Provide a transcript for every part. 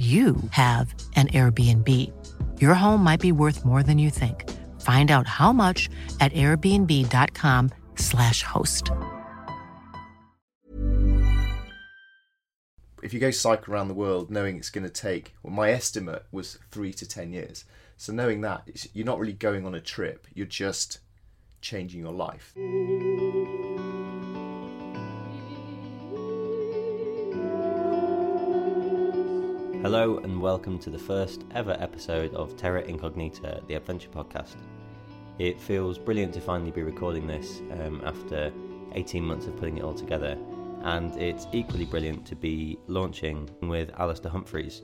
you have an Airbnb. Your home might be worth more than you think. Find out how much at airbnb.com/slash host. If you go cycle around the world knowing it's going to take, well, my estimate was three to ten years. So knowing that, you're not really going on a trip, you're just changing your life. Hello and welcome to the first ever episode of Terra Incognita, the adventure podcast. It feels brilliant to finally be recording this um, after 18 months of putting it all together, and it's equally brilliant to be launching with Alastair Humphreys,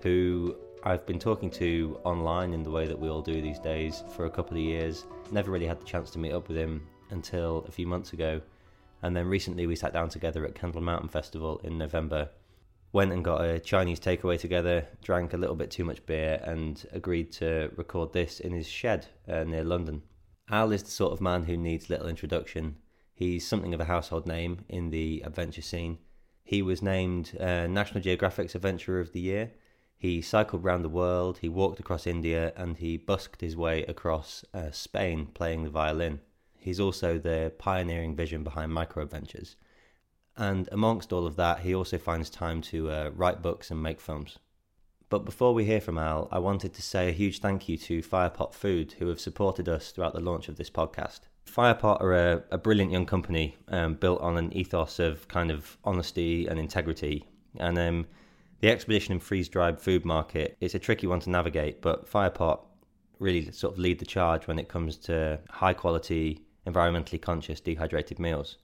who I've been talking to online in the way that we all do these days for a couple of years. Never really had the chance to meet up with him until a few months ago, and then recently we sat down together at Kendal Mountain Festival in November went and got a Chinese takeaway together, drank a little bit too much beer, and agreed to record this in his shed uh, near London. Al is the sort of man who needs little introduction. He's something of a household name in the adventure scene. He was named uh, National Geographic's Adventurer of the Year. He cycled around the world, he walked across India, and he busked his way across uh, Spain playing the violin. He's also the pioneering vision behind micro adventures. And amongst all of that, he also finds time to uh, write books and make films. But before we hear from Al, I wanted to say a huge thank you to Firepot Food, who have supported us throughout the launch of this podcast. Firepot are a, a brilliant young company um, built on an ethos of kind of honesty and integrity. And um, the expedition and freeze dried food market is a tricky one to navigate, but Firepot really sort of lead the charge when it comes to high quality, environmentally conscious dehydrated meals.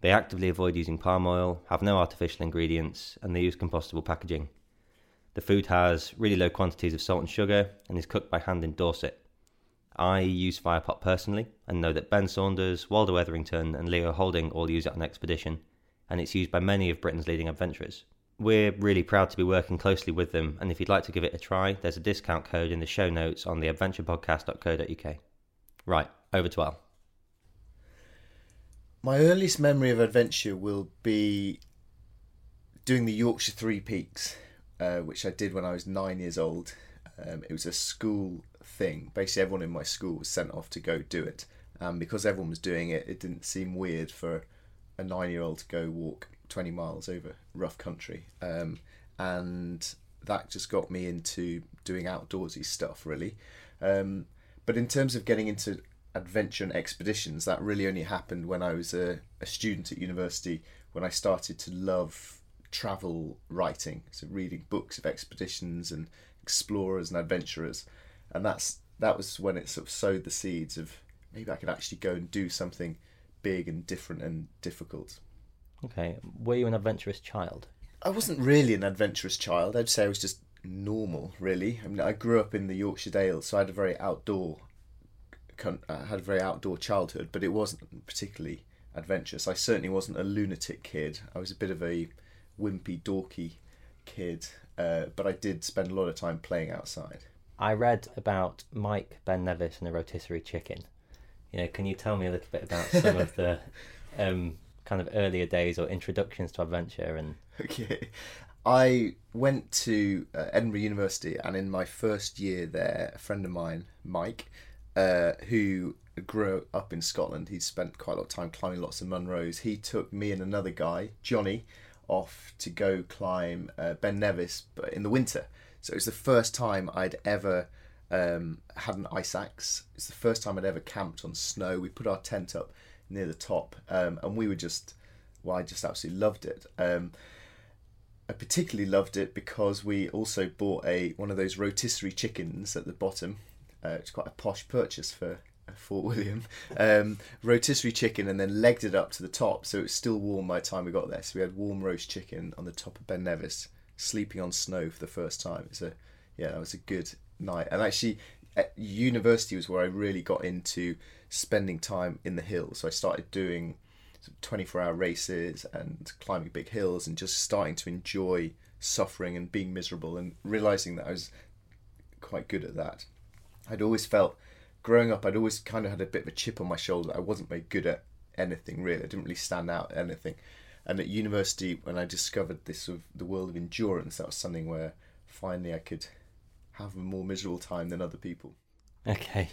They actively avoid using palm oil, have no artificial ingredients, and they use compostable packaging. The food has really low quantities of salt and sugar and is cooked by hand in Dorset. I use Firepot personally and know that Ben Saunders, Waldo Etherington, and Leo Houlding all use it on expedition, and it's used by many of Britain's leading adventurers. We're really proud to be working closely with them, and if you'd like to give it a try, there's a discount code in the show notes on theadventurepodcast.co.uk. Right, over to Al. My earliest memory of adventure will be doing the Yorkshire Three Peaks, uh, which I did when I was nine years old. Um, it was a school thing. Basically, everyone in my school was sent off to go do it. And because everyone was doing it, it didn't seem weird for a nine year old to go walk 20 miles over rough country. Um, and that just got me into doing outdoorsy stuff, really. Um, but in terms of getting into adventure and expeditions, that really only happened when I was a, a student at university, when I started to love travel writing, so reading books of expeditions and explorers and adventurers, and that's that was when it sort of sowed the seeds of maybe I could actually go and do something big and different and difficult. Okay, were you an adventurous child? I wasn't really an adventurous child. I'd say I was just normal, really. I mean, I grew up in the Yorkshire Dales, so I had a very outdoor, con- had a very outdoor childhood, but it wasn't particularly adventurous. I certainly wasn't a lunatic kid. I was a bit of a wimpy, dorky kid, uh, but I did spend a lot of time playing outside. I read about Mike Ben Nevis and a rotisserie chicken. You know, can you tell me a little bit about some of the um, kind of earlier days or introductions to adventure and Okay. I went to uh, Edinburgh University, and in my first year there, a friend of mine, Mike, uh, who grew up in Scotland, he'd spent quite a lot of time climbing lots of Munros. He took me and another guy, Johnny, off to go climb uh, Ben Nevis, but in the winter. So it was the first time I'd ever um, had an ice axe. It's the first time I'd ever camped on snow. We put our tent up near the top, um, and we were just, well, I just absolutely loved it. Um, I particularly loved it because we also bought a one of those rotisserie chickens at the bottom. Uh, it's quite a posh purchase for uh, Fort William. Um, rotisserie chicken and then legged it up to the top, so it was still warm by the time we got there. So we had warm roast chicken on the top of Ben Nevis, sleeping on snow for the first time. It's a yeah, that was a good night. And actually, university was where I really got into spending time in the hills. So I started doing 24 hour races and climbing big hills and just starting to enjoy suffering and being miserable and realizing that I was quite good at that. I'd always felt growing up, I'd always kind of had a bit of a chip on my shoulder. I wasn't very good at anything really. I didn't really stand out at anything. And at university, when I discovered this of the world of endurance, that was something where finally I could have a more miserable time than other people. Okay.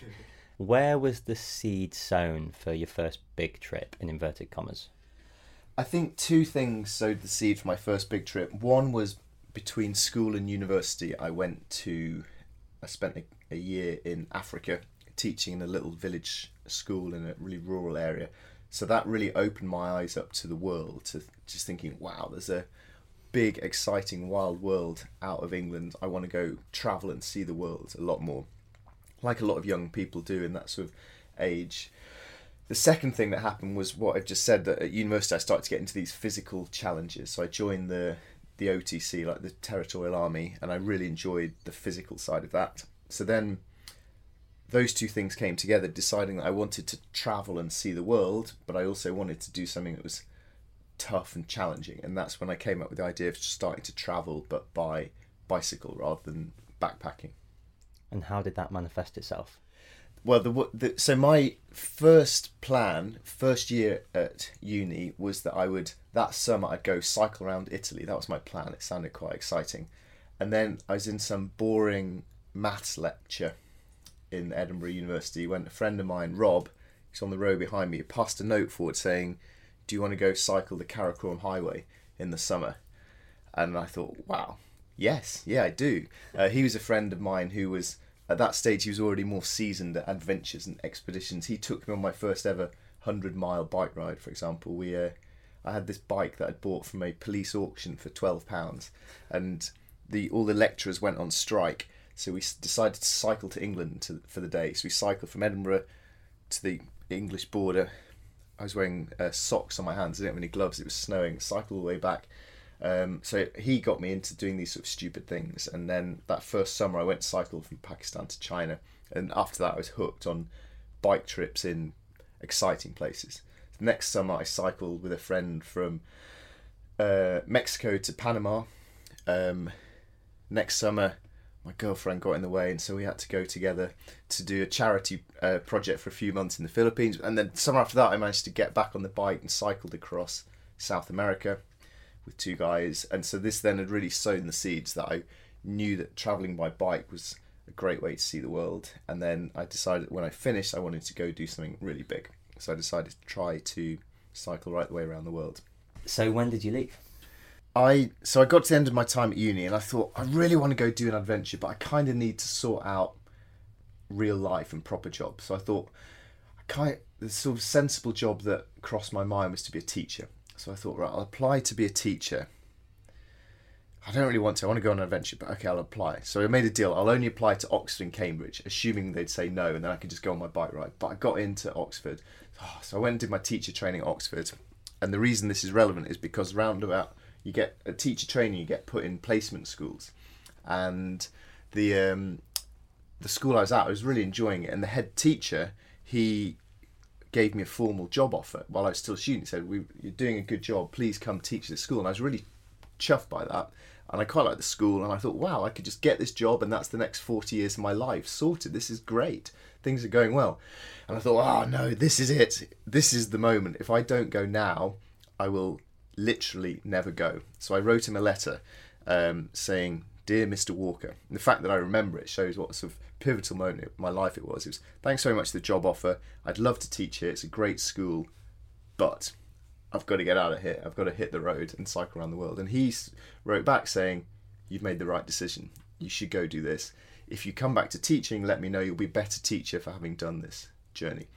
Where was the seed sown for your first big trip in inverted commas? I think two things sowed the seed for my first big trip. One was between school and university. I went to, I spent a, year in Africa teaching in a little village school in a really rural area. So that really opened my eyes up to the world, to just thinking, wow, there's a big, exciting, wild world out of England. I want to go travel and see the world a lot more, like a lot of young people do in that sort of age. The second thing that happened was what I've just said that at university I started to get into these physical challenges. So I joined the the OTC, like the Territorial Army, and I really enjoyed the physical side of that. So then those two things came together, deciding that I wanted to travel and see the world, but I also wanted to do something that was tough and challenging. And that's when I came up with the idea of just starting to travel, but by bicycle rather than backpacking. And how did that manifest itself? Well, the, the so my first plan, first year at uni, was that I would that summer I'd go cycle around Italy. That was my plan. It sounded quite exciting, and then I was in some boring maths lecture in Edinburgh University when a friend of mine, Rob, who's on the row behind me, passed a note forward saying, "Do you want to go cycle the Karakoram Highway in the summer?" And I thought, "Wow, yes, yeah, I do." Uh, he was a friend of mine who was at that stage he was already more seasoned at adventures and expeditions. He took me on my first ever hundred mile bike ride, for example. We uh, I had this bike that I'd bought from a police auction for twelve pounds, and the all the lecturers went on strike so we decided to cycle to England to, for the day. So we cycled from Edinburgh to the English border. I was wearing uh, socks on my hands. I didn't have any gloves. It was snowing. Cycled all the way back. Um, so he got me into doing these sort of stupid things. And then that first summer, I went to cycle from Pakistan to China. And after that, I was hooked on bike trips in exciting places. The next summer, I cycled with a friend from uh, Mexico to Panama. Um, next summer, my girlfriend got in the way, and so we had to go together to do a charity uh, project for a few months in the Philippines. And then summer after that, I managed to get back on the bike and cycled across South America with two guys. And so this then had really sown the seeds that I knew that traveling by bike was a great way to see the world. And then I decided when I finished, I wanted to go do something really big. So I decided to try to cycle right the way around the world. So when did you leave? I so I got to the end of my time at uni and I thought I really want to go do an adventure, but I kind of need to sort out real life and proper jobs. So I thought I kind the sort of sensible job that crossed my mind was to be a teacher. So I thought right, I'll apply to be a teacher. I don't really want to. I want to go on an adventure, but okay, I'll apply. So I made a deal. I'll only apply to Oxford and Cambridge, assuming they'd say no, and then I could just go on my bike ride. But I got into Oxford, ah, so I went and did my teacher training at Oxford. And the reason this is relevant is because round about you get a teacher training, you get put in placement schools, and the um, the school I was at, I was really enjoying it, and the head teacher he gave me a formal job offer while I was still a student. He said, "You're doing a good job. Please come teach this school." And I was really chuffed by that, and I quite liked the school. And I thought, "Wow, I could just get this job, and that's the next forty years of my life sorted. This is great. Things are going well." And I thought, "Oh no, this is it. This is the moment. If I don't go now, I will literally never go. So I wrote him a letter um, saying, Dear Mr. Walker, and the fact that I remember it shows what sort of pivotal moment in my life it was. It was, thanks very much for the job offer. I'd love to teach here. It's a great school, but I've got to get out of here. I've got to hit the road and cycle around the world. And he wrote back saying, You've made the right decision. You should go do this. If you come back to teaching, let me know. You'll be a better teacher for having done this journey.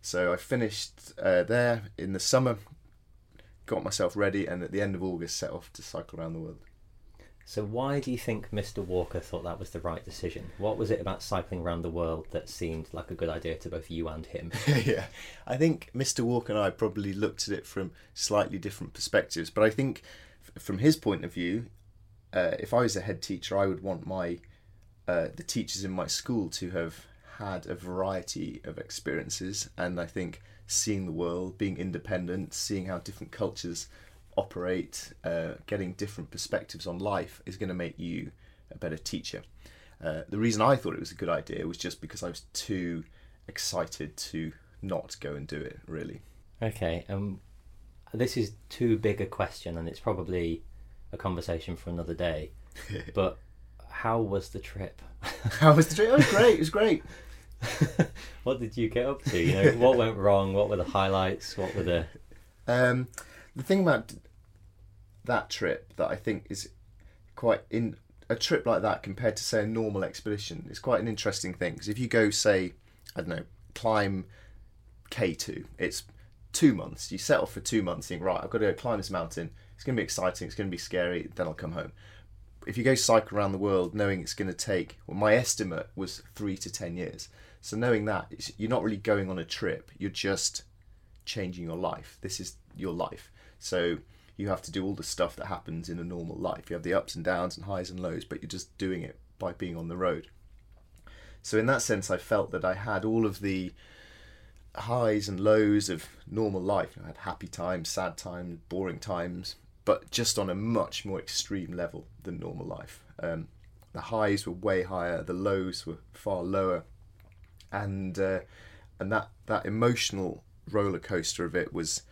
So I finished uh, there in the summer, got myself ready, and at the end of August, set off to cycle around the world. So why do you think Mr. Walker thought that was the right decision? What was it about cycling around the world that seemed like a good idea to both you and him? yeah, I think Mr. Walker and I probably looked at it from slightly different perspectives, but I think f- from his point of view, uh, if I was a head teacher, I would want my uh, the teachers in my school to have had a variety of experiences, and I think seeing the world, being independent, seeing how different cultures operate, uh, getting different perspectives on life is going to make you a better teacher. Uh, the reason I thought it was a good idea was just because I was too excited to not go and do it, really. Okay, um, this is too big a question, and it's probably a conversation for another day. but how was the trip? how was the trip? It was great. It was great. what did you get up to? You know, what went wrong? What were the highlights? What were the um, the thing about that trip that I think is quite in a trip like that compared to say a normal expedition is quite an interesting thing because if you go say I don't know climb K2 it's two months you set off for two months think right I've got to go climb this mountain it's going to be exciting it's going to be scary then I'll come home if you go cycle around the world knowing it's going to take well my estimate was three to ten years so knowing that you're not really going on a trip you're just changing your life this is your life so you have to do all the stuff that happens in a normal life. You have the ups and downs and highs and lows, but you're just doing it by being on the road. So, in that sense, I felt that I had all of the highs and lows of normal life. I had happy times, sad times, boring times, but just on a much more extreme level than normal life. Um, the highs were way higher, the lows were far lower, and uh, and that that emotional roller coaster of it was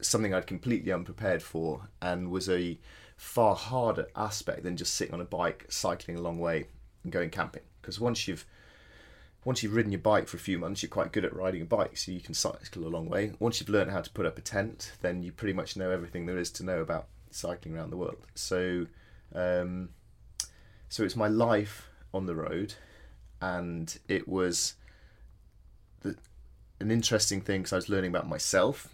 something I'd completely unprepared for and was a far harder aspect than just sitting on a bike, cycling a long way, and going camping. Because once you've once you've ridden your bike for a few months, you're quite good at riding a bike, so you can cycle a long way. Once you've learned how to put up a tent, then you pretty much know everything there is to know about cycling around the world. So, um, so it's my life on the road, and it was the, an interesting thing because I was learning about myself,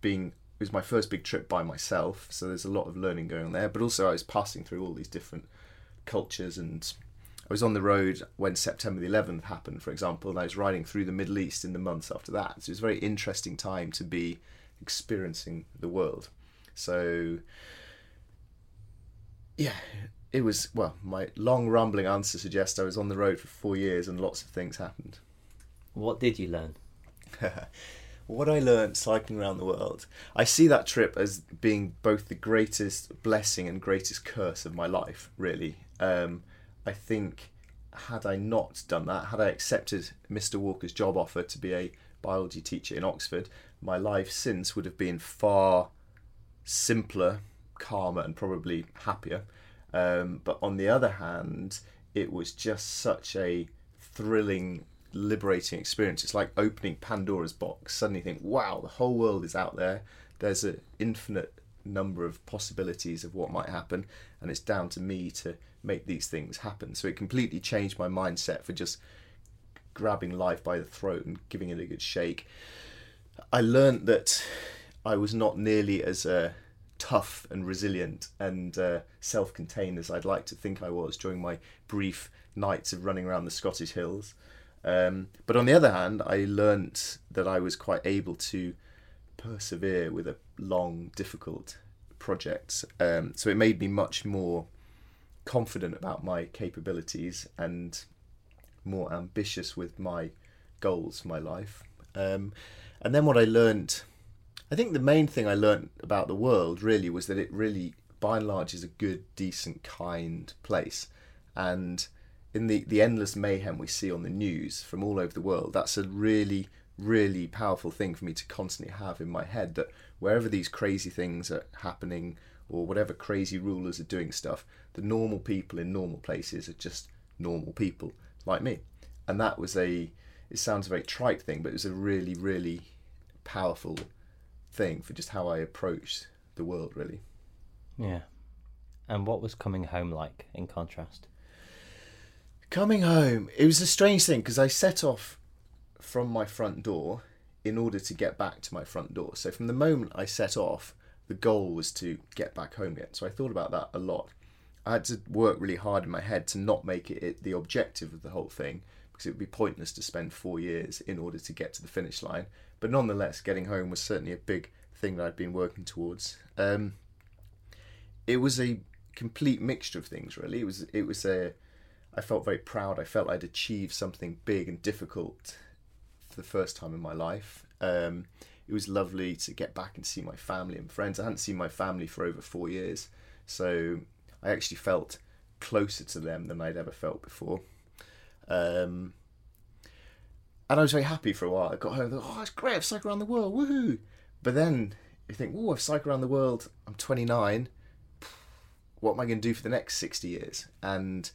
being it was my first big trip by myself, so there's a lot of learning going on there. But also, I was passing through all these different cultures, and I was on the road when September the 11th happened, for example, and I was riding through the Middle East in the months after that. So it was a very interesting time to be experiencing the world. So, yeah, it was, well, my long rambling answer suggests I was on the road for four years and lots of things happened. What did you learn? what I learned cycling around the world, I see that trip as being both the greatest blessing and greatest curse of my life, really. Um, I think had I not done that, had I accepted Mr. Walker's job offer to be a biology teacher in Oxford, my life since would have been far simpler, calmer, and probably happier. Um, but on the other hand, it was just such a thrilling liberating experience. It's like opening Pandora's box. Suddenly think, wow, the whole world is out there. There's an infinite number of possibilities of what might happen, and it's down to me to make these things happen. So it completely changed my mindset for just grabbing life by the throat and giving it a good shake. I learned that I was not nearly as uh, tough and resilient and uh, self contained as I'd like to think I was during my brief nights of running around the Scottish hills. Um, but on the other hand, I learnt that I was quite able to persevere with a long, difficult project. Um, so it made me much more confident about my capabilities and more ambitious with my goals for my life. Um, and then what I learnt, I think the main thing I learnt about the world really was that it really, by and large, is a good, decent, kind place. And in the, the endless mayhem we see on the news from all over the world, that's a really, really powerful thing for me to constantly have in my head that wherever these crazy things are happening or whatever crazy rulers are doing stuff, the normal people in normal places are just normal people like me. And that was a, it sounds a very trite thing, but it was a really, really powerful thing for just how I approached the world, really. Yeah. And what was coming home like in contrast? Coming home, it was a strange thing because I set off from my front door in order to get back to my front door. So from the moment I set off, the goal was to get back home again. So I thought about that a lot. I had to work really hard in my head to not make it the objective of the whole thing because it would be pointless to spend four years in order to get to the finish line. But nonetheless, getting home was certainly a big thing that I'd been working towards. Um, it was a complete mixture of things, really. It was it was a I felt very proud. I felt I'd achieved something big and difficult for the first time in my life. Um, it was lovely to get back and see my family and friends. I hadn't seen my family for over four years, so I actually felt closer to them than I'd ever felt before. Um, and I was very happy for a while. I got home, thought, oh, it's great, I've cycled around the world, woohoo! But then you think, oh, I've cycled around the world, I'm 29, what am I going to do for the next 60 years? And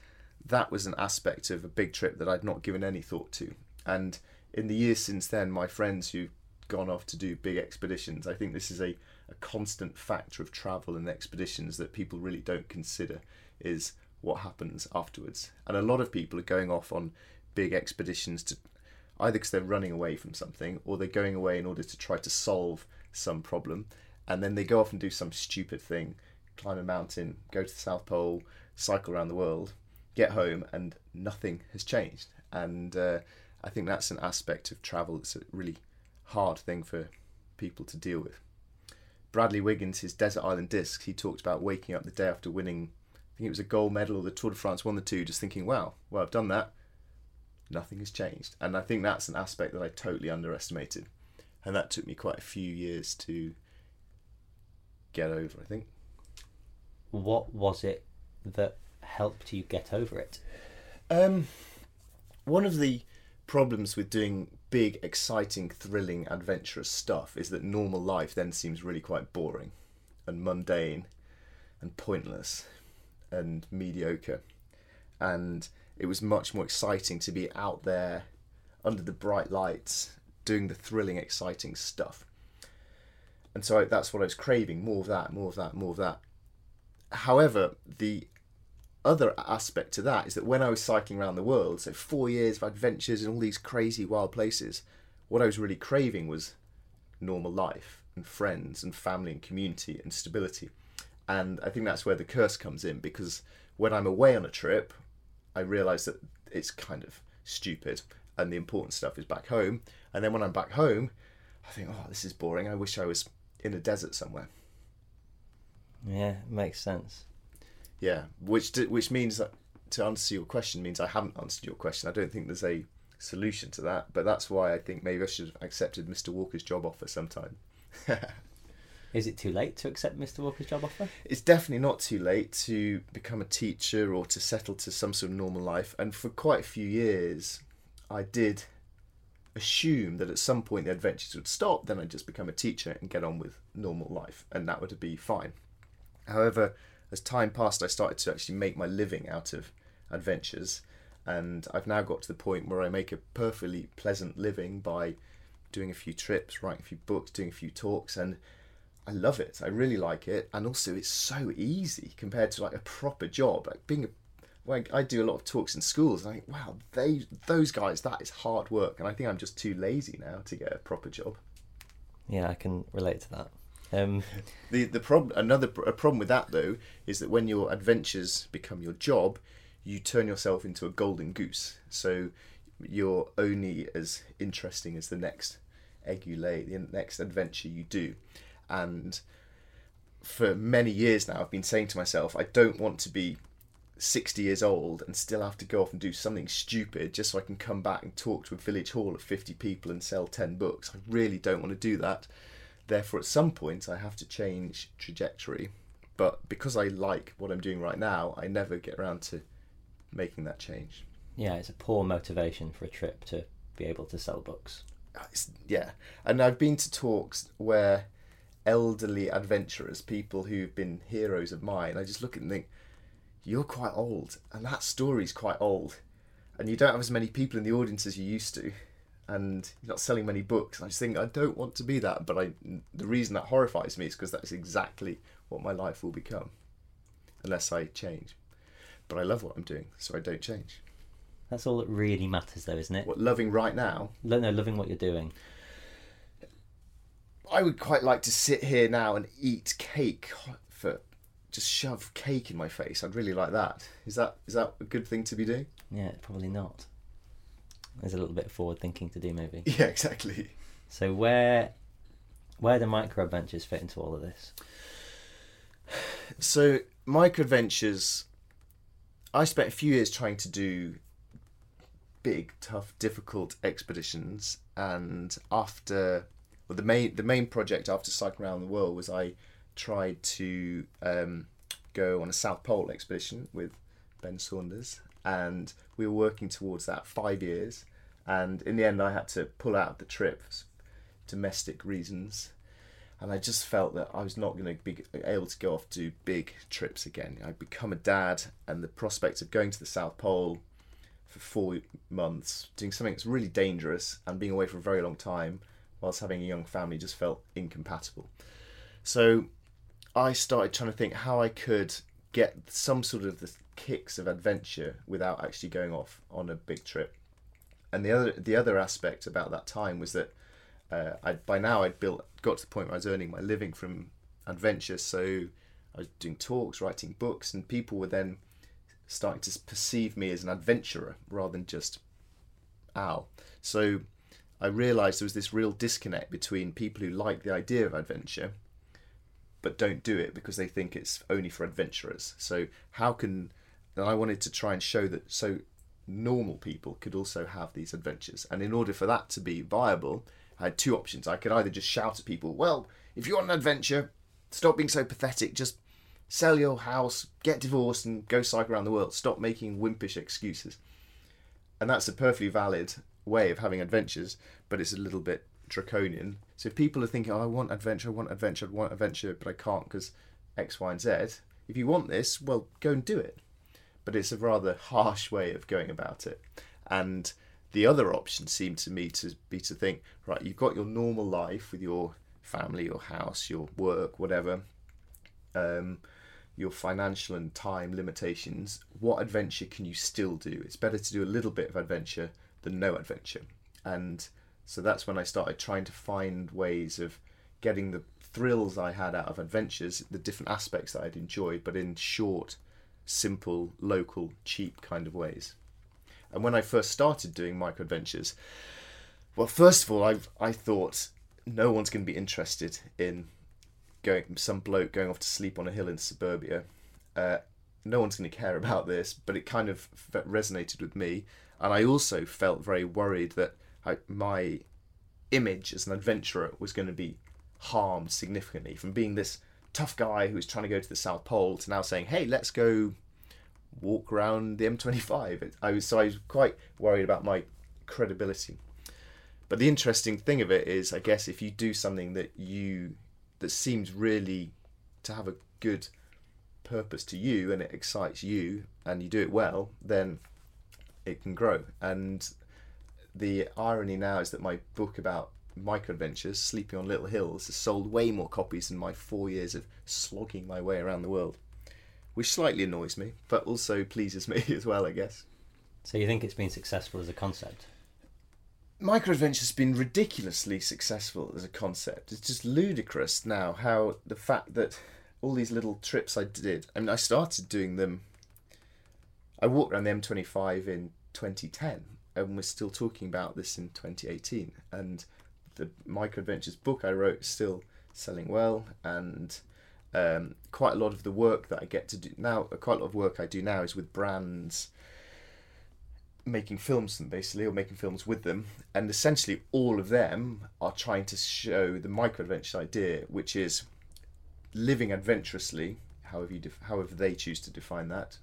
that was an aspect of a big trip that I'd not given any thought to. And in the years since then, my friends who've gone off to do big expeditions, I think this is a, a constant factor of travel and expeditions that people really don't consider is what happens afterwards. And a lot of people are going off on big expeditions to either because they're running away from something or they're going away in order to try to solve some problem. And then they go off and do some stupid thing, climb a mountain, go to the South Pole, cycle around the world, get home, and nothing has changed. And uh, I think that's an aspect of travel that's a really hard thing for people to deal with. Bradley Wiggins, his Desert Island Discs, he talked about waking up the day after winning, think it was a gold medal or the Tour de France, one of the two, just thinking, wow, well, I've done that. Nothing has changed. And I think that's an aspect that I totally underestimated. And that took me quite a few years to get over, I think. What was it that helped you get over it? Um, one of the problems with doing big, exciting, thrilling, adventurous stuff is that normal life then seems really quite boring and mundane and pointless and mediocre. And it was much more exciting to be out there under the bright lights doing the thrilling, exciting stuff. And so that's what I was craving more of that, more of that, more of that. However, the other aspect to that is that when I was cycling around the world, so four years of adventures in all these crazy wild places, what I was really craving was normal life and friends and family and community and stability. And I think that's where the curse comes in because when I'm away on a trip, I realise that it's kind of stupid and the important stuff is back home. And then when I'm back home, I think, oh, this is boring. I wish I was in a desert somewhere. Yeah, makes sense. Yeah, which which means that to answer your question means I haven't answered your question. I don't think there's a solution to that, but that's why I think maybe I should have accepted Mr. Walker's job offer sometime. Is it too late to accept Mr. Walker's job offer? It's definitely not too late to become a teacher or to settle to some sort of normal life. And for quite a few years, I did assume that at some point the adventures would stop, then I'd just become a teacher and get on with normal life, and that would be fine. However, as time passed, I started to actually make my living out of adventures, and I've now got to the point where I make a perfectly pleasant living by doing a few trips, writing a few books, doing a few talks, and I love it. I really like it, and also it's so easy compared to like a proper job. Like being a, well, I do a lot of talks in schools, and I think, wow, they those guys, that is hard work, and I think I'm just too lazy now to get a proper job. Yeah, I can relate to that. Um, the the problem another a problem with that though is that when your adventures become your job, you turn yourself into a golden goose. So you're only as interesting as the next egg you lay, the next adventure you do and for many years now I've been saying to myself I don't want to be 60 years old and still have to go off and do something stupid just so I can come back and talk to a village hall of 50 people and sell 10 books. I really don't want to do that. Therefore, at some point, I have to change trajectory. But because I like what I'm doing right now, I never get around to making that change. Yeah, it's a poor motivation for a trip to be able to sell books. Uh, it's, yeah, and I've been to talks where elderly adventurers, people who've been heroes of mine, I just look at and think, you're quite old, and that story's quite old, and you don't have as many people in the audience as you used to, and you're not selling many books. And I just think I don't want to be that, but I the reason that horrifies me is because that's exactly what my life will become, unless I change. But I love what I'm doing, so I don't change. That's all that really matters, though, isn't it? What loving right now? No, no, loving what you're doing. I would quite like to sit here now and eat cake for just shove cake in my face. I'd really like that. Is that is that a good thing to be doing? Yeah, probably not. There's a little bit of forward thinking to do, maybe. Yeah, exactly. So where where do micro adventures fit into all of this? So micro adventures I spent a few years trying to do big, tough, difficult expeditions, and after well, the main the main project after cycling around the world was I tried to um, go on a South Pole expedition with Ben Saunders, and we were working towards that five years. And in the end, I had to pull out the trip, for domestic reasons, and I just felt that I was not going to be able to go off to big trips again. I'd become a dad, and the prospect of going to the South Pole for four months, doing something that's really dangerous, and being away for a very long time, whilst having a young family, just felt incompatible. So I started trying to think how I could get some sort of the kicks of adventure without actually going off on a big trip. And the other the other aspect about that time was that uh, I by now I'd built got to the point where I was earning my living from adventure. So I was doing talks, writing books, and people were then starting to perceive me as an adventurer rather than just Al. So I realised there was this real disconnect between people who like the idea of adventure but don't do it because they think it's only for adventurers. So how can and I wanted to try and show that so normal people could also have these adventures. And in order for that to be viable, I had two options. I could either just shout at people, well, if you want an adventure, stop being so pathetic, just sell your house, get divorced, and go cycle around the world. Stop making wimpish excuses. And that's a perfectly valid way of having adventures, but it's a little bit draconian. So if people are thinking, oh, I want adventure, I want adventure, I want adventure, but I can't because X, Y, and Z, if you want this, well, go and do it. But it's a rather harsh way of going about it. And the other option seemed to me to be to think, right, you've got your normal life with your family, your house, your work, whatever, um, your financial and time limitations. What adventure can you still do? It's better to do a little bit of adventure than no adventure. And so that's when I started trying to find ways of getting the thrills I had out of adventures, the different aspects that I'd enjoyed, but in short, simple, local, cheap kind of ways. And when I first started doing micro adventures, well, first of all, I I thought no one's going to be interested in going some bloke going off to sleep on a hill in suburbia. Uh, no one's going to care about this, but it kind of resonated with me, and I also felt very worried that I, my image as an adventurer was going to be harmed significantly from being this tough guy who was trying to go to the South Pole to now saying, "Hey, let's go walk around the M25." I was so I was quite worried about my credibility. But the interesting thing of it is, I guess, if you do something that you that seems really to have a good purpose to you and it excites you and you do it well, then it can grow. And the irony now is that my book about micro adventures, Sleeping on Little Hills, has sold way more copies than my four years of slogging my way around the world, which slightly annoys me, but also pleases me as well, I guess. So you think it's been successful as a concept? Micro adventures has been ridiculously successful as a concept. It's just ludicrous now how the fact that all these little trips I did. I mean, I started doing them. I walked around the M25 in 2010, and we're still talking about this in 2018. And the micro adventures book I wrote is still selling well, and um, quite a lot of the work that I get to do now, quite a lot of work I do now is with brands making films them basically or making films with them and essentially all of them are trying to show the micro adventure idea which is living adventurously however you def- however they choose to define that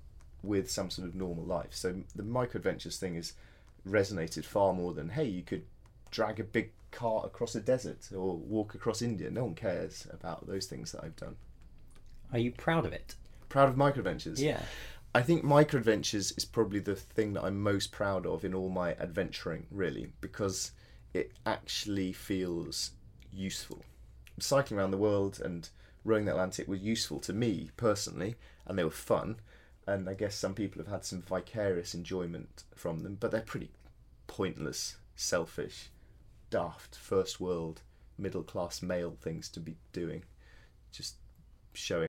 with some sort of normal life so the micro adventures thing is resonated far more than hey you could drag a big cart across a desert or walk across India. No one cares about those things that I've done. Are you proud of it? Proud of micro adventures? Yeah. I think micro adventures is probably the thing that I'm most proud of in all my adventuring, really, because it actually feels useful. Cycling around the world and rowing the Atlantic were useful to me personally, and they were fun. And I guess some people have had some vicarious enjoyment from them, but they're pretty pointless, selfish, daft first world middle class male things to be doing. Just showing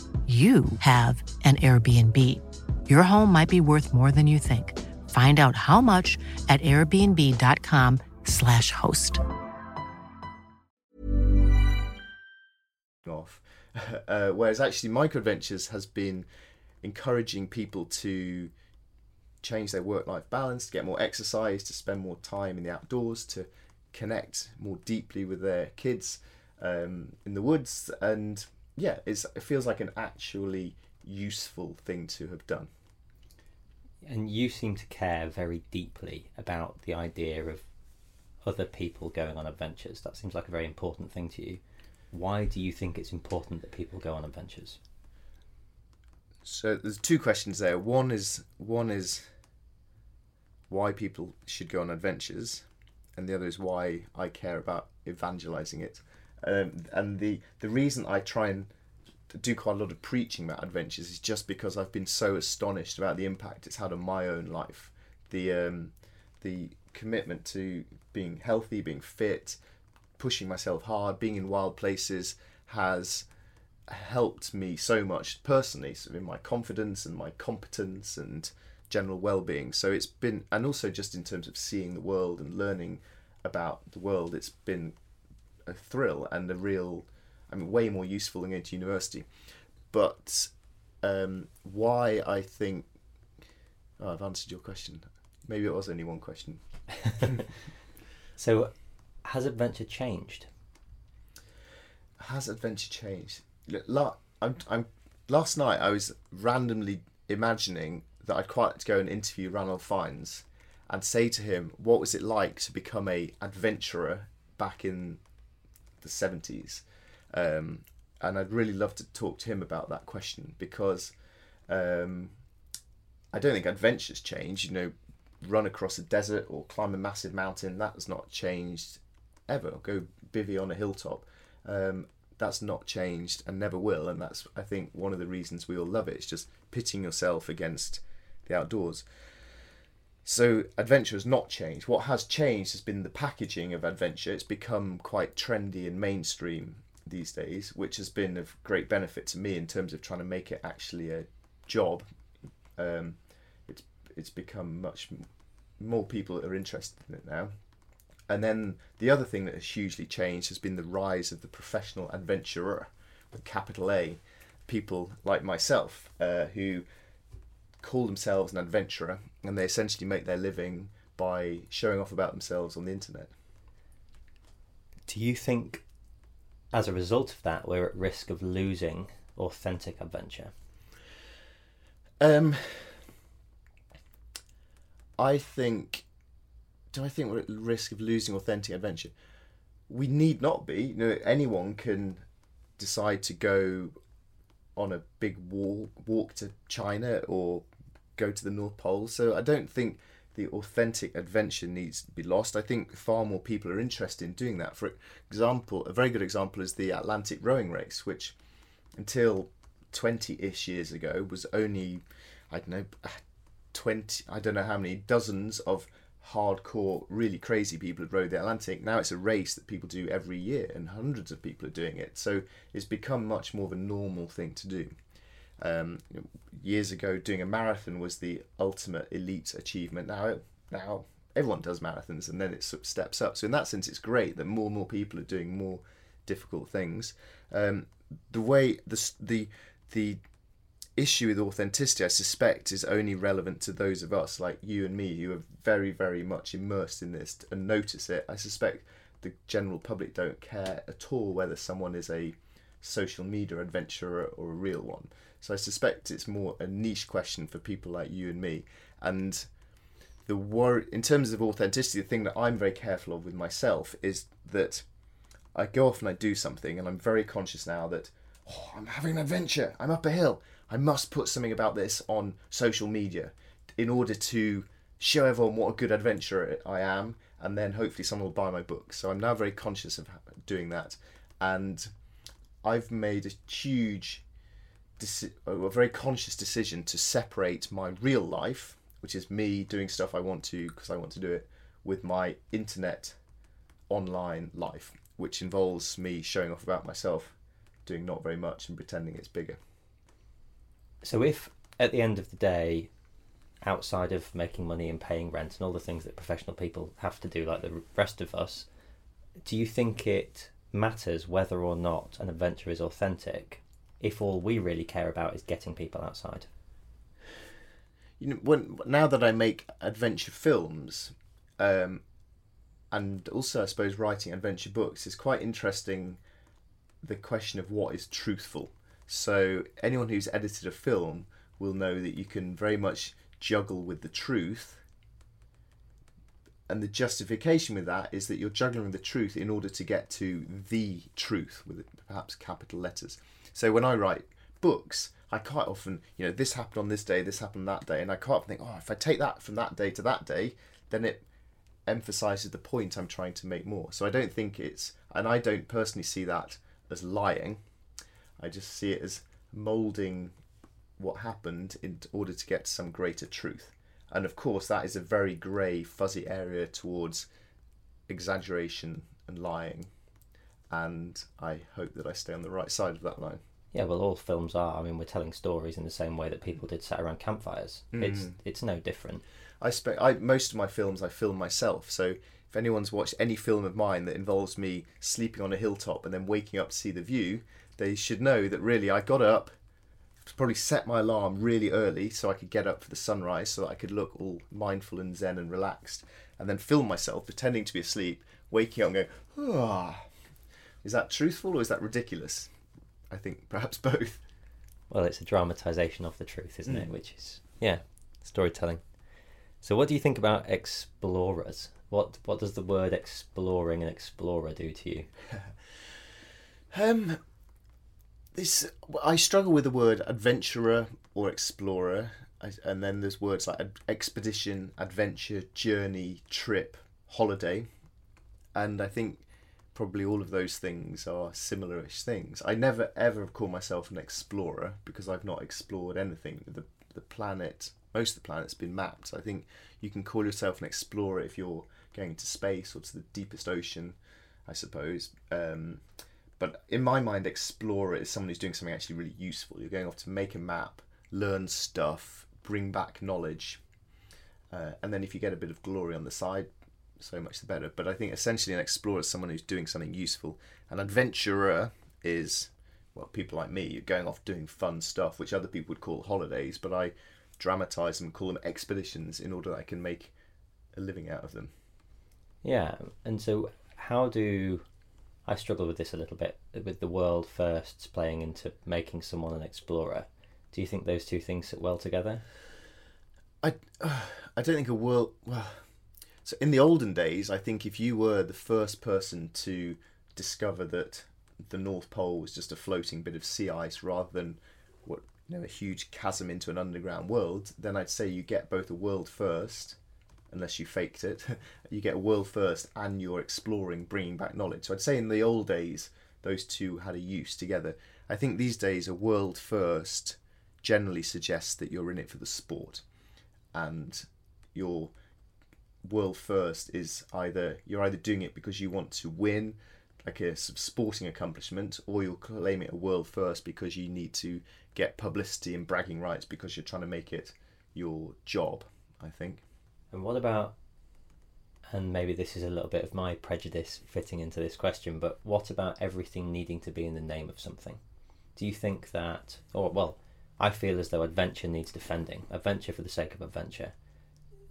you have an Airbnb. Your home might be worth more than you think. Find out how much at airbnb.com/slash host. off. Uh, whereas actually, Microadventures has been encouraging people to change their work life balance, to get more exercise, to spend more time in the outdoors, to connect more deeply with their kids um, in the woods. And yeah, it's, it feels like an actually useful thing to have done. And you seem to care very deeply about the idea of other people going on adventures. That seems like a very important thing to you. Why do you think it's important that people go on adventures? So there's two questions there. One is one is why people should go on adventures, and the other is why I care about evangelizing it. Um, and the the reason I try and do quite a lot of preaching about adventures is just because I've been so astonished about the impact it's had on my own life. The um, the commitment to being healthy, being fit, pushing myself hard, being in wild places has helped me so much personally, so in my confidence and my competence and general well-being. So it's been, and also just in terms of seeing the world and learning about the world, it's been a thrill and a real, I mean, way more useful than going to university. But um, why I think, oh, I've answered your question. Maybe it was only one question. So, has adventure changed? Has adventure changed? La- I'm, I'm, last night I was randomly imagining that I'd quite like to go and interview Ranulph Fiennes and say to him, what was it like to become a adventurer back in the 70s? Um, and I'd really love to talk to him about that question because um, I don't think adventures change. You know, run across a desert or climb a massive mountain, that has not changed ever. Go bivvy on a hilltop. Um, that's not changed and never will. And that's, I think, one of the reasons we all love it. It's just pitting yourself against the outdoors. So adventure has not changed. What has changed has been the packaging of adventure. It's become quite trendy and mainstream these days, which has been of great benefit to me in terms of trying to make it actually a job. Um, it's it's become much more people are interested in it now. And then the other thing that has hugely changed has been the rise of the professional adventurer, with capital A, people like myself uh, who call themselves an adventurer and they essentially make their living by showing off about themselves on the internet. Do you think, as a result of that, we're at risk of losing authentic adventure? Um, I think. Do I think we're at risk of losing authentic adventure? We need not be. You know, anyone can decide to go on a big walk, walk to China or go to the North Pole. So I don't think the authentic adventure needs to be lost. I think far more people are interested in doing that. For example, a very good example is the Atlantic rowing race, which until 20-ish years ago was only I don't know uh, 20 I don't know how many dozens of hardcore really crazy people had rowed the Atlantic now it's a race that people do every year and hundreds of people are doing it so it's become much more of a normal thing to do um, years ago doing a marathon was the ultimate elite achievement. Now now everyone does marathons and then it sort of steps up. So in that sense it's great that more and more people are doing more difficult things. Um, the way the the the issue with authenticity, I suspect, is only relevant to those of us like you and me who are very, very much immersed in this and notice it. I suspect the general public don't care at all whether someone is a social media adventurer or a real one. So I suspect it's more a niche question for people like you and me. And the worry, in terms of authenticity, the thing that I'm very careful of with myself is that I go off and I do something, and I'm very conscious now that oh, I'm having an adventure. I'm up a hill. I must put something about this on social media in order to show everyone what a good adventurer I am, and then hopefully someone will buy my book. So I'm now very conscious of doing that, and I've made a huge, a very conscious decision to separate my real life, which is me doing stuff I want to because I want to do it, with my internet online life, which involves me showing off about myself, doing not very much and pretending it's bigger. So, if at the end of the day, outside of making money and paying rent and all the things that professional people have to do, like the rest of us, do you think it matters whether or not an adventure is authentic if all we really care about is getting people outside? You know, when now that I make adventure films, um, and also I suppose writing adventure books is quite interesting. The question of what is truthful. So anyone who's edited a film will know that you can very much juggle with the truth. And the justification with that is that you're juggling the truth in order to get to the truth, with perhaps capital letters. So when I write books, I quite often, you know, this happened on this day, this happened that day, and I quite often think, oh, if I take that from that day to that day, then it emphasizes the point I'm trying to make more. So I don't think it's, and I don't personally see that as lying. I just see it as molding what happened in order to get some greater truth. And of course, that is a very grey, fuzzy area towards exaggeration and lying. And I hope that I stay on the right side of that line. Yeah, well, all films are. I mean, we're telling stories in the same way that people did sat around campfires. Mm. It's it's no different. I spent I most of my films I film myself. So if anyone's watched any film of mine that involves me sleeping on a hilltop and then waking up to see the view, they should know that really I got up, probably set my alarm really early so I could get up for the sunrise so that I could look all mindful and zen and relaxed, and then film myself pretending to be asleep, waking up and going, ah. Is that truthful or is that ridiculous? I think perhaps both. Well, it's a dramatization of the truth, isn't mm. it? Which is, yeah, storytelling. So, what do you think about explorers? What what does the word exploring and explorer do to you? um, this I struggle with the word adventurer or explorer, and then there's words like expedition, adventure, journey, trip, holiday, and I think probably all of those things are similarish things. I never ever call myself an explorer because I've not explored anything. The the planet, most of the planet's been mapped. I think you can call yourself an explorer if you're going to space or to the deepest ocean, I suppose. Um, but in my mind, explorer is someone who's doing something actually really useful. You're going off to make a map, learn stuff, bring back knowledge, uh, and then if you get a bit of glory on the side, so much the better. But I think essentially an explorer is someone who's doing something useful. An adventurer is well, people like me, you're going off doing fun stuff, which other people would call holidays, but I dramatize them, call them expeditions, in order that I can make a living out of them. Yeah, and so how do I struggle with this a little bit with the world firsts playing into making someone an explorer. Do you think those two things sit well together? I uh, I don't think a world well. So in the olden days, I think if you were the first person to discover that the North Pole was just a floating bit of sea ice rather than what you know a huge chasm into an underground world, then I'd say you get both a world first unless you faked it. you get a world first and you're exploring, bringing back knowledge. So I'd say in the old days, those two had a use together. I think these days, a world first generally suggests that you're in it for the sport, and your world first is either you're either doing it because you want to win, like a sporting accomplishment, or you'll claim it a world first because you need to get publicity and bragging rights because you're trying to make it your job. I think. And what about, and maybe this is a little bit of my prejudice fitting into this question, but what about everything needing to be in the name of something? Do you think that, or well, I feel as though adventure needs defending, adventure for the sake of adventure.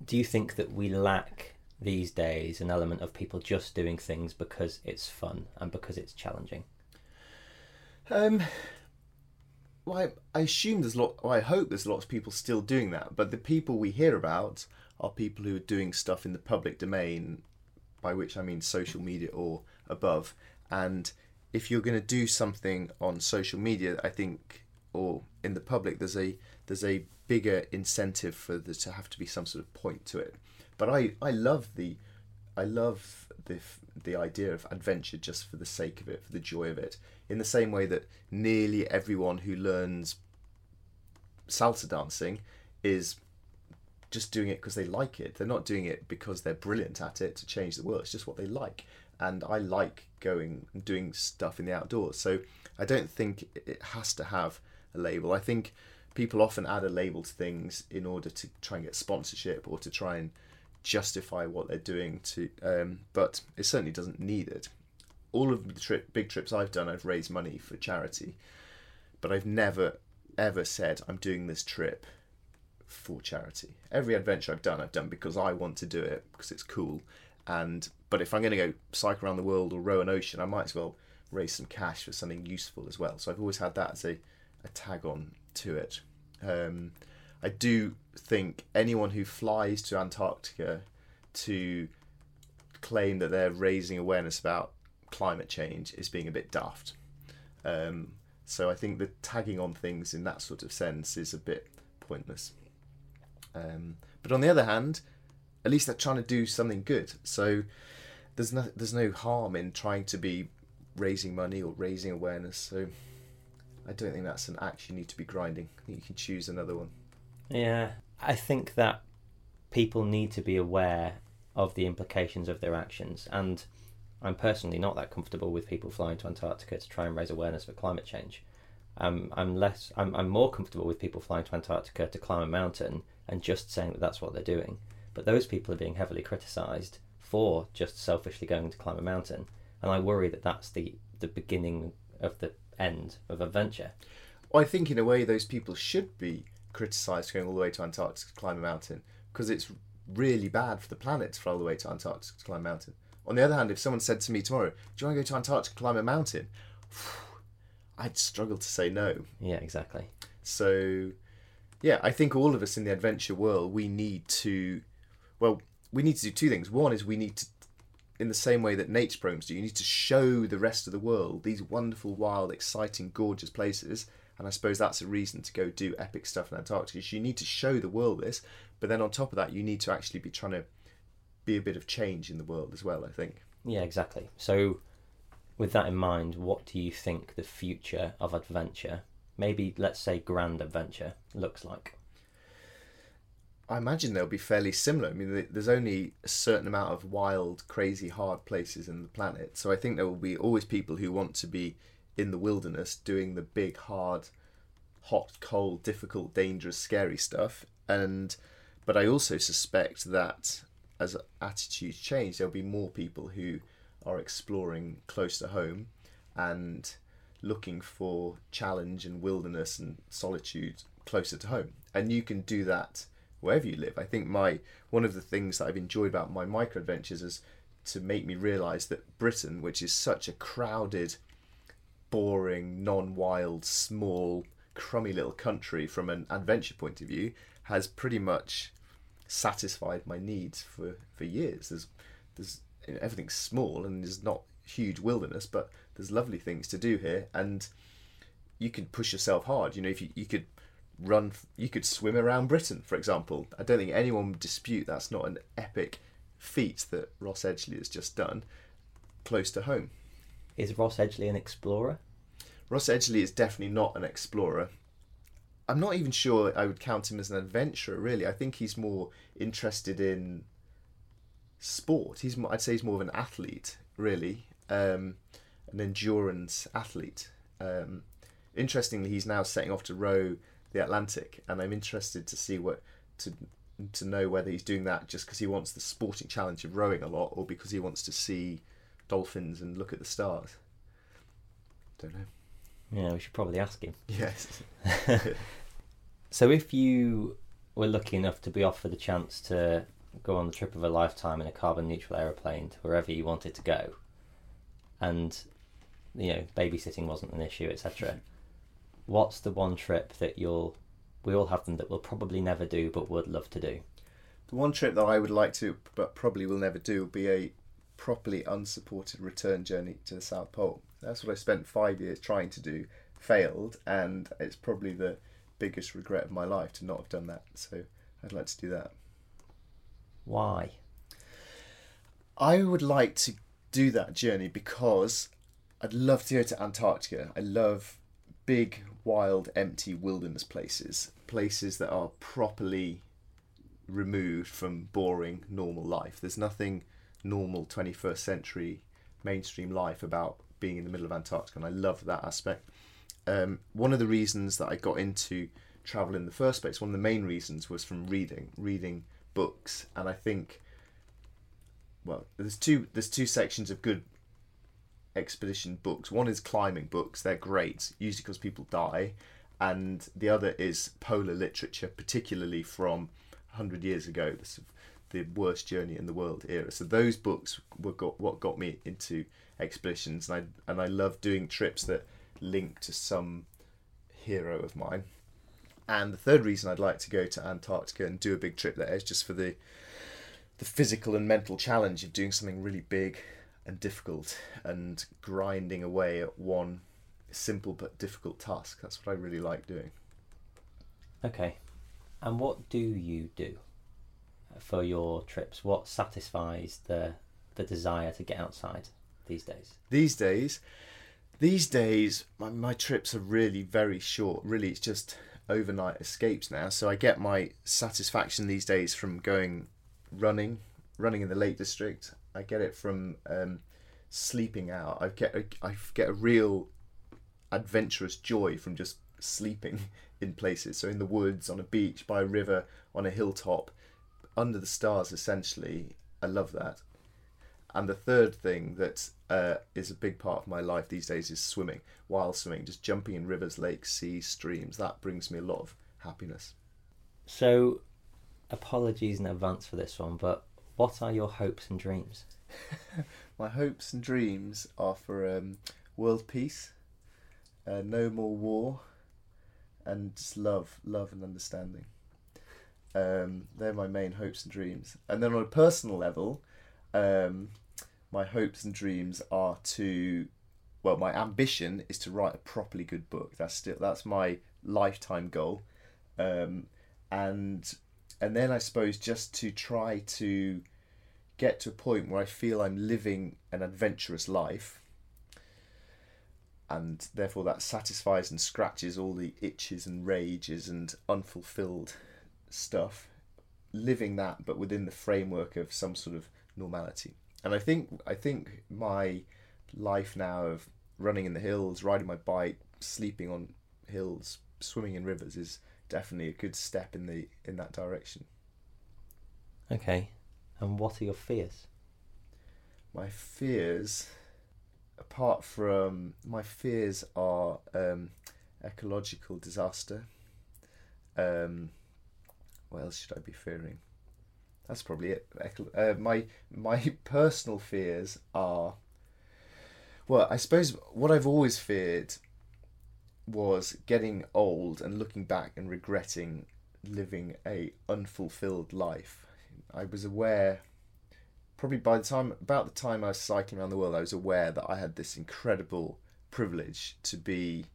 Do you think that we lack these days an element of people just doing things because it's fun and because it's challenging? Um, well, I, I assume there's a lot. Well, I hope there's lots of people still doing that. But the people we hear about are people who are doing stuff in the public domain, by which I mean social media or above. And if you're going to do something on social media, I think or in the public, there's a there's a bigger incentive for there to have to be some sort of point to it. But I, I love the I love the the idea of adventure just for the sake of it, for the joy of it. In the same way that nearly everyone who learns salsa dancing is just doing it because they like it. They're not doing it because they're brilliant at it to change the world. It's just what they like. And I like going and doing stuff in the outdoors. So I don't think it has to have a label. I think people often add a label to things in order to try and get sponsorship or to try and justify what they're doing to um, but it certainly doesn't need it all of the trip, big trips i've done i've raised money for charity but i've never ever said i'm doing this trip for charity every adventure i've done i've done because i want to do it because it's cool and but if i'm going to go cycle around the world or row an ocean i might as well raise some cash for something useful as well so i've always had that as a, a tag on to it um, I do think anyone who flies to Antarctica to claim that they're raising awareness about climate change is being a bit daft. Um, so I think the tagging on things in that sort of sense is a bit pointless. Um, but on the other hand, at least they're trying to do something good. So there's no there's no harm in trying to be raising money or raising awareness. So I don't think that's an axe you need to be grinding. I think you can choose another one. Yeah, I think that people need to be aware of the implications of their actions, and I'm personally not that comfortable with people flying to Antarctica to try and raise awareness for climate change. Um, I'm less. I'm, I'm more comfortable with people flying to Antarctica to climb a mountain and just saying that that's what they're doing. But those people are being heavily criticised for just selfishly going to climb a mountain, and I worry that that's the the beginning of the end of adventure. Well, I think in a way those people should be criticised going all the way to Antarctica to climb a mountain because it's really bad for the planet to fly all the way to Antarctica to climb a mountain. On the other hand, if someone said to me tomorrow, "Do you want to go to Antarctica to climb a mountain?" I'd struggle to say no. Yeah, exactly. So, yeah, I think all of us in the adventure world, we need to, well, we need to do two things. One is we need to, in the same way that nature programs do, you need to show the rest of the world these wonderful, wild, exciting, gorgeous places. And I suppose that's a reason to go do epic stuff in Antarctica. You need to show the world this, but then on top of that, you need to actually be trying to be a bit of change in the world as well. I think. Yeah, exactly. So, with that in mind, what do you think the future of adventure, maybe let's say grand adventure, looks like? I imagine they'll be fairly similar. I mean, there's only a certain amount of wild, crazy, hard places in the planet, so I think there will be always people who want to be in the wilderness doing the big, hard, hot, cold, difficult, dangerous, scary stuff. And but I also suspect that as attitudes change, there'll be more people who are exploring close to home and looking for challenge and wilderness and solitude closer to home. And you can do that wherever you live. I think my one of the things that I've enjoyed about my micro adventures is to make me realise that Britain, which is such a crowded, boring, non-wild, small, crummy little country from an adventure point of view, has pretty much satisfied my needs for, for years. There's there's you know, everything's small and there's not huge wilderness, but there's lovely things to do here, and you can push yourself hard. You know, if you, you could run, you could swim around Britain, for example. I don't think anyone would dispute that's not an epic feat that Ross Edgley has just done close to home. Is Ross Edgley an explorer? Ross Edgley is definitely not an explorer. I'm not even sure I would count him as an adventurer. Really, I think he's more interested in sport. He's more, I'd say he's more of an athlete, really, um, an endurance athlete. Um, interestingly, he's now setting off to row the Atlantic, and I'm interested to see what to to know whether he's doing that just because he wants the sporting challenge of rowing a lot, or because he wants to see dolphins and look at the stars. Don't know. Yeah, we should probably ask him. Yes. so, if you were lucky enough to be offered the chance to go on the trip of a lifetime in a carbon neutral aeroplane to wherever you wanted to go, and you know babysitting wasn't an issue, etc. What's the one trip that you'll we all have them that we'll probably never do but would love to do? The one trip that I would like to but probably will never do would be a properly unsupported return journey to the South Pole. That's what I spent five years trying to do, failed, and it's probably the biggest regret of my life to not have done that. So I'd like to do that. Why? I would like to do that journey because I'd love to go to Antarctica. I love big, wild, empty wilderness places, places that are properly removed from boring normal life. There's nothing normal 21st century mainstream life about being in the middle of Antarctica, and I love that aspect. Um, one of the reasons that I got into travel in the first place, one of the main reasons was from reading, reading books, and I think, well, there's two there's two sections of good expedition books. One is climbing books; they're great, usually because people die, and the other is polar literature, particularly from 100 years ago, the, the worst journey in the world era. So those books were got, what got me into expeditions, and I and I love doing trips that link to some hero of mine. And the third reason I'd like to go to Antarctica and do a big trip there is just for the the physical and mental challenge of doing something really big and difficult and grinding away at one simple but difficult task. That's what I really like doing. Okay. And what do you do for your trips? What satisfies the the desire to get outside these days? These days, these days, my, my trips are really very short. Really, it's just overnight escapes now. So I get my satisfaction these days from going running, running in the Lake District. I get it from um, sleeping out. I get a, I get a real adventurous joy from just sleeping in places. So in the woods, on a beach, by a river, on a hilltop, under the stars. Essentially, I love that. And the third thing that uh, is a big part of my life these days is swimming. While swimming, just jumping in rivers, lakes, seas, streams. That brings me a lot of happiness. So, apologies in advance for this one, but what are your hopes and dreams? my hopes and dreams are for um, world peace, uh, no more war, and just love, love and understanding. Um, they're my main hopes and dreams. And then on a personal level, um, my hopes and dreams are to, well, my ambition is to write a properly good book. That's still that's my lifetime goal, um, and and then I suppose just to try to get to a point where I feel I'm living an adventurous life and therefore that satisfies and scratches all the itches and rages and unfulfilled stuff, living that but within the framework of some sort of normality. And I think I think my life now of running in the hills, riding my bike, sleeping on hills, swimming in rivers is definitely a good step in the in that direction. Okay. And what are your fears? My fears apart from my fears are um, ecological disaster. Um, what else should I be fearing? That's probably it. Uh, my my personal fears are. Well, I suppose what I've always feared was getting old and looking back and regretting living a unfulfilled life. I was aware, probably by the time about the time I was cycling around the world, I was aware that I had this incredible privilege to be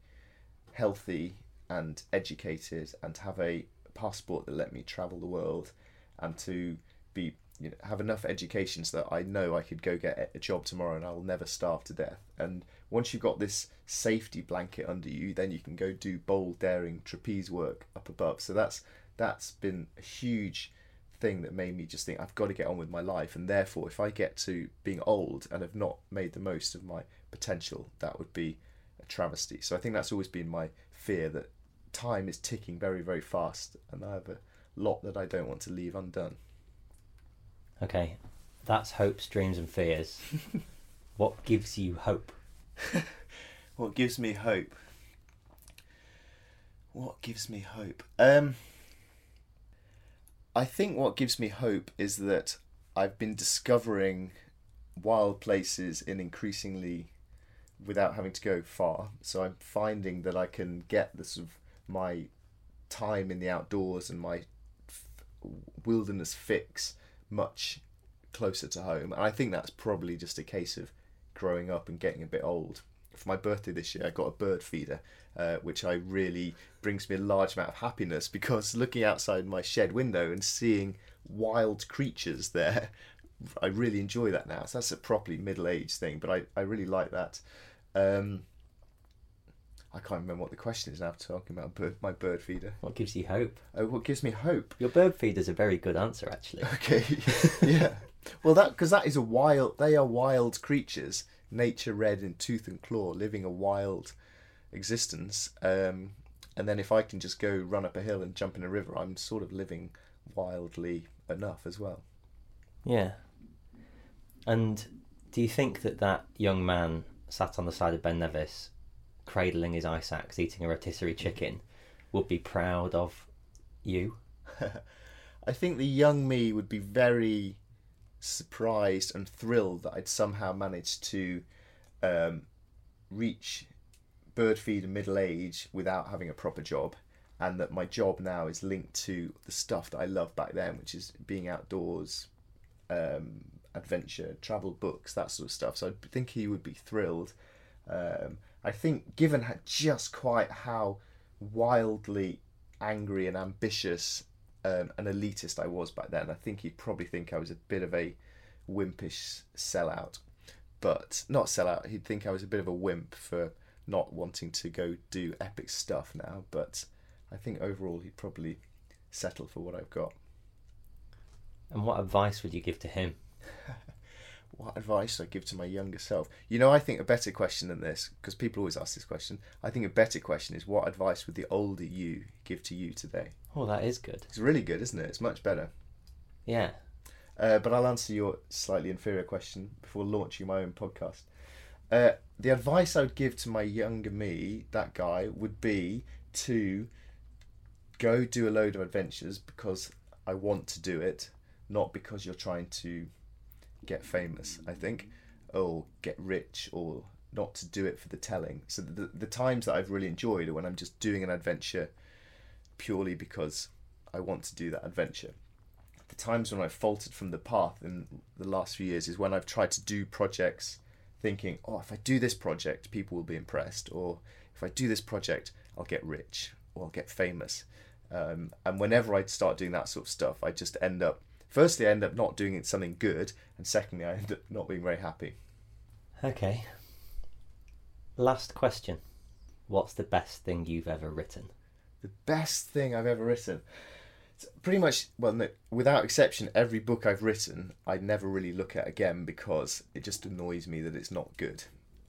healthy and educated and to have a passport that let me travel the world and to be you know, have enough education so that I know I could go get a job tomorrow and I'll never starve to death. And once you've got this safety blanket under you, then you can go do bold, daring trapeze work up above. So that's that's been a huge thing that made me just think I've got to get on with my life. And therefore, if I get to being old and have not made the most of my potential, that would be a travesty. So I think that's always been my fear that time is ticking very, very fast, and I have a lot that I don't want to leave undone. Okay, that's hopes, dreams, and fears. what gives you hope? what gives me hope? What gives me hope? Um, I think what gives me hope is that I've been discovering wild places in increasingly without having to go far. So I'm finding that I can get the sort of my time in the outdoors and my f- wilderness fix much closer to home. And I think that's probably just a case of growing up and getting a bit old. For my birthday this year, I got a bird feeder, uh, which I really brings me a large amount of happiness because looking outside my shed window and seeing wild creatures there, I really enjoy that now. So that's a properly middle aged thing, but I, I really like that. Um, I can't remember what the question is now. Talking about bird, my bird feeder. What gives you hope? Oh, what gives me hope? Your bird feeder is a very good answer, actually. Okay, yeah. Well, that because that is a wild. They are wild creatures, nature red in tooth and claw, living a wild existence. Um, and then if I can just go run up a hill and jump in a river, I'm sort of living wildly enough as well. Yeah. And do you think that that young man sat on the side of Ben Nevis cradling his ice axe, eating a rotisserie chicken, would be proud of you? I think the young me would be very surprised and thrilled that I'd somehow managed to um, reach bird feeder middle age without having a proper job, and that my job now is linked to the stuff that I loved back then, which is being outdoors, um, adventure, travel books, that sort of stuff. So I think he would be thrilled. Um, I think, given just quite how wildly angry and ambitious um, and elitist I was back then, I think he'd probably think I was a bit of a wimpish sellout. But not sellout, he'd think I was a bit of a wimp for not wanting to go do epic stuff now. But I think overall he'd probably settle for what I've got. And what advice would you give to him? what advice I give to my younger self? You know, I think a better question than this, because people always ask this question. I think a better question is, what advice would the older you give to you today? Oh, that is good. It's really good, isn't it? It's much better. Yeah. Uh, but I'll answer your slightly inferior question before launching my own podcast. Uh, the advice I would give to my younger me, that guy, would be to go do a load of adventures because I want to do it, not because you're trying to get famous, I think, or get rich, or not to do it for the telling. So the the times that I've really enjoyed are when I'm just doing an adventure purely because I want to do that adventure. The times when I've faltered from the path in the last few years is when I've tried to do projects thinking, oh, if I do this project, people will be impressed, or if I do this project, I'll get rich or I'll get famous. Um, and whenever I start doing that sort of stuff, I just end up firstly, I end up not doing something good, and secondly, I end up not being very happy. Okay. Last question. What's the best thing you've ever written? The best thing I've ever written. It's pretty much, well, no, without exception, every book I've written, I never really look at again because it just annoys me that it's not good.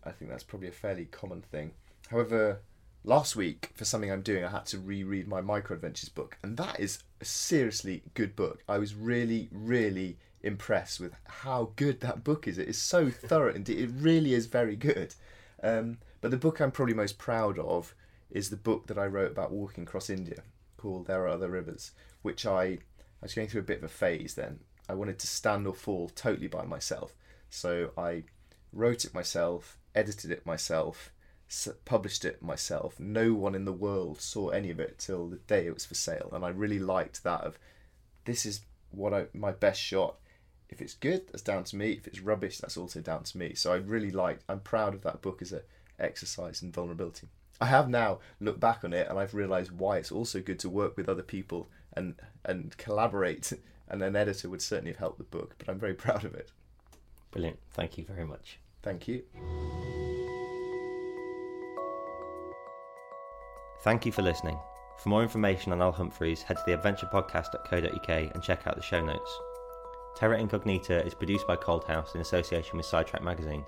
I think that's probably a fairly common thing. However, last week for something I'm doing, I had to reread my micro adventures book, and that is a seriously good book. I was really, really impressed with how good that book is. It is so thorough, and it really is very good. Um, but the book I'm probably most proud of is the book that I wrote about walking across India, called There Are Other Rivers, which I, I was going through a bit of a phase then. I wanted to stand or fall totally by myself, so I wrote it myself, edited it myself published it myself. No one in the world saw any of it till the day it was for sale, and I really liked that. Of this is what I my best shot. If it's good, that's down to me. If it's rubbish, that's also down to me. So I really liked. I'm proud of that book as a exercise in vulnerability. I have now looked back on it and I've realised why it's also good to work with other people and and collaborate. And an editor would certainly have helped the book, but I'm very proud of it. Brilliant. Thank you very much. Thank you. Thank you for listening. For more information on Al Humphreys, head to theadventurepodcast.co.uk and check out the show notes. Terra Incognita is produced by Cold House in association with Sidetrack magazine.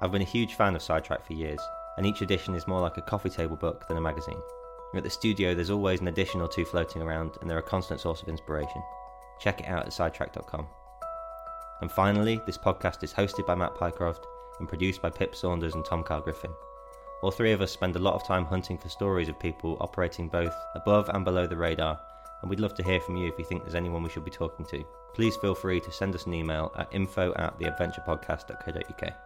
I've been a huge fan of Sidetrack for years, and each edition is more like a coffee table book than a magazine. At the studio, there's always an edition or two floating around, and they're a constant source of inspiration. Check it out at sidetrack.com. And finally, this podcast is hosted by Matt Pycroft and produced by Pip Saunders and Tom Carl Griffin. All three of us spend a lot of time hunting for stories of people operating both above and below the radar, and we'd love to hear from you if you think there's anyone we should be talking to. Please feel free to send us an email at info at theadventurepodcast.co.uk.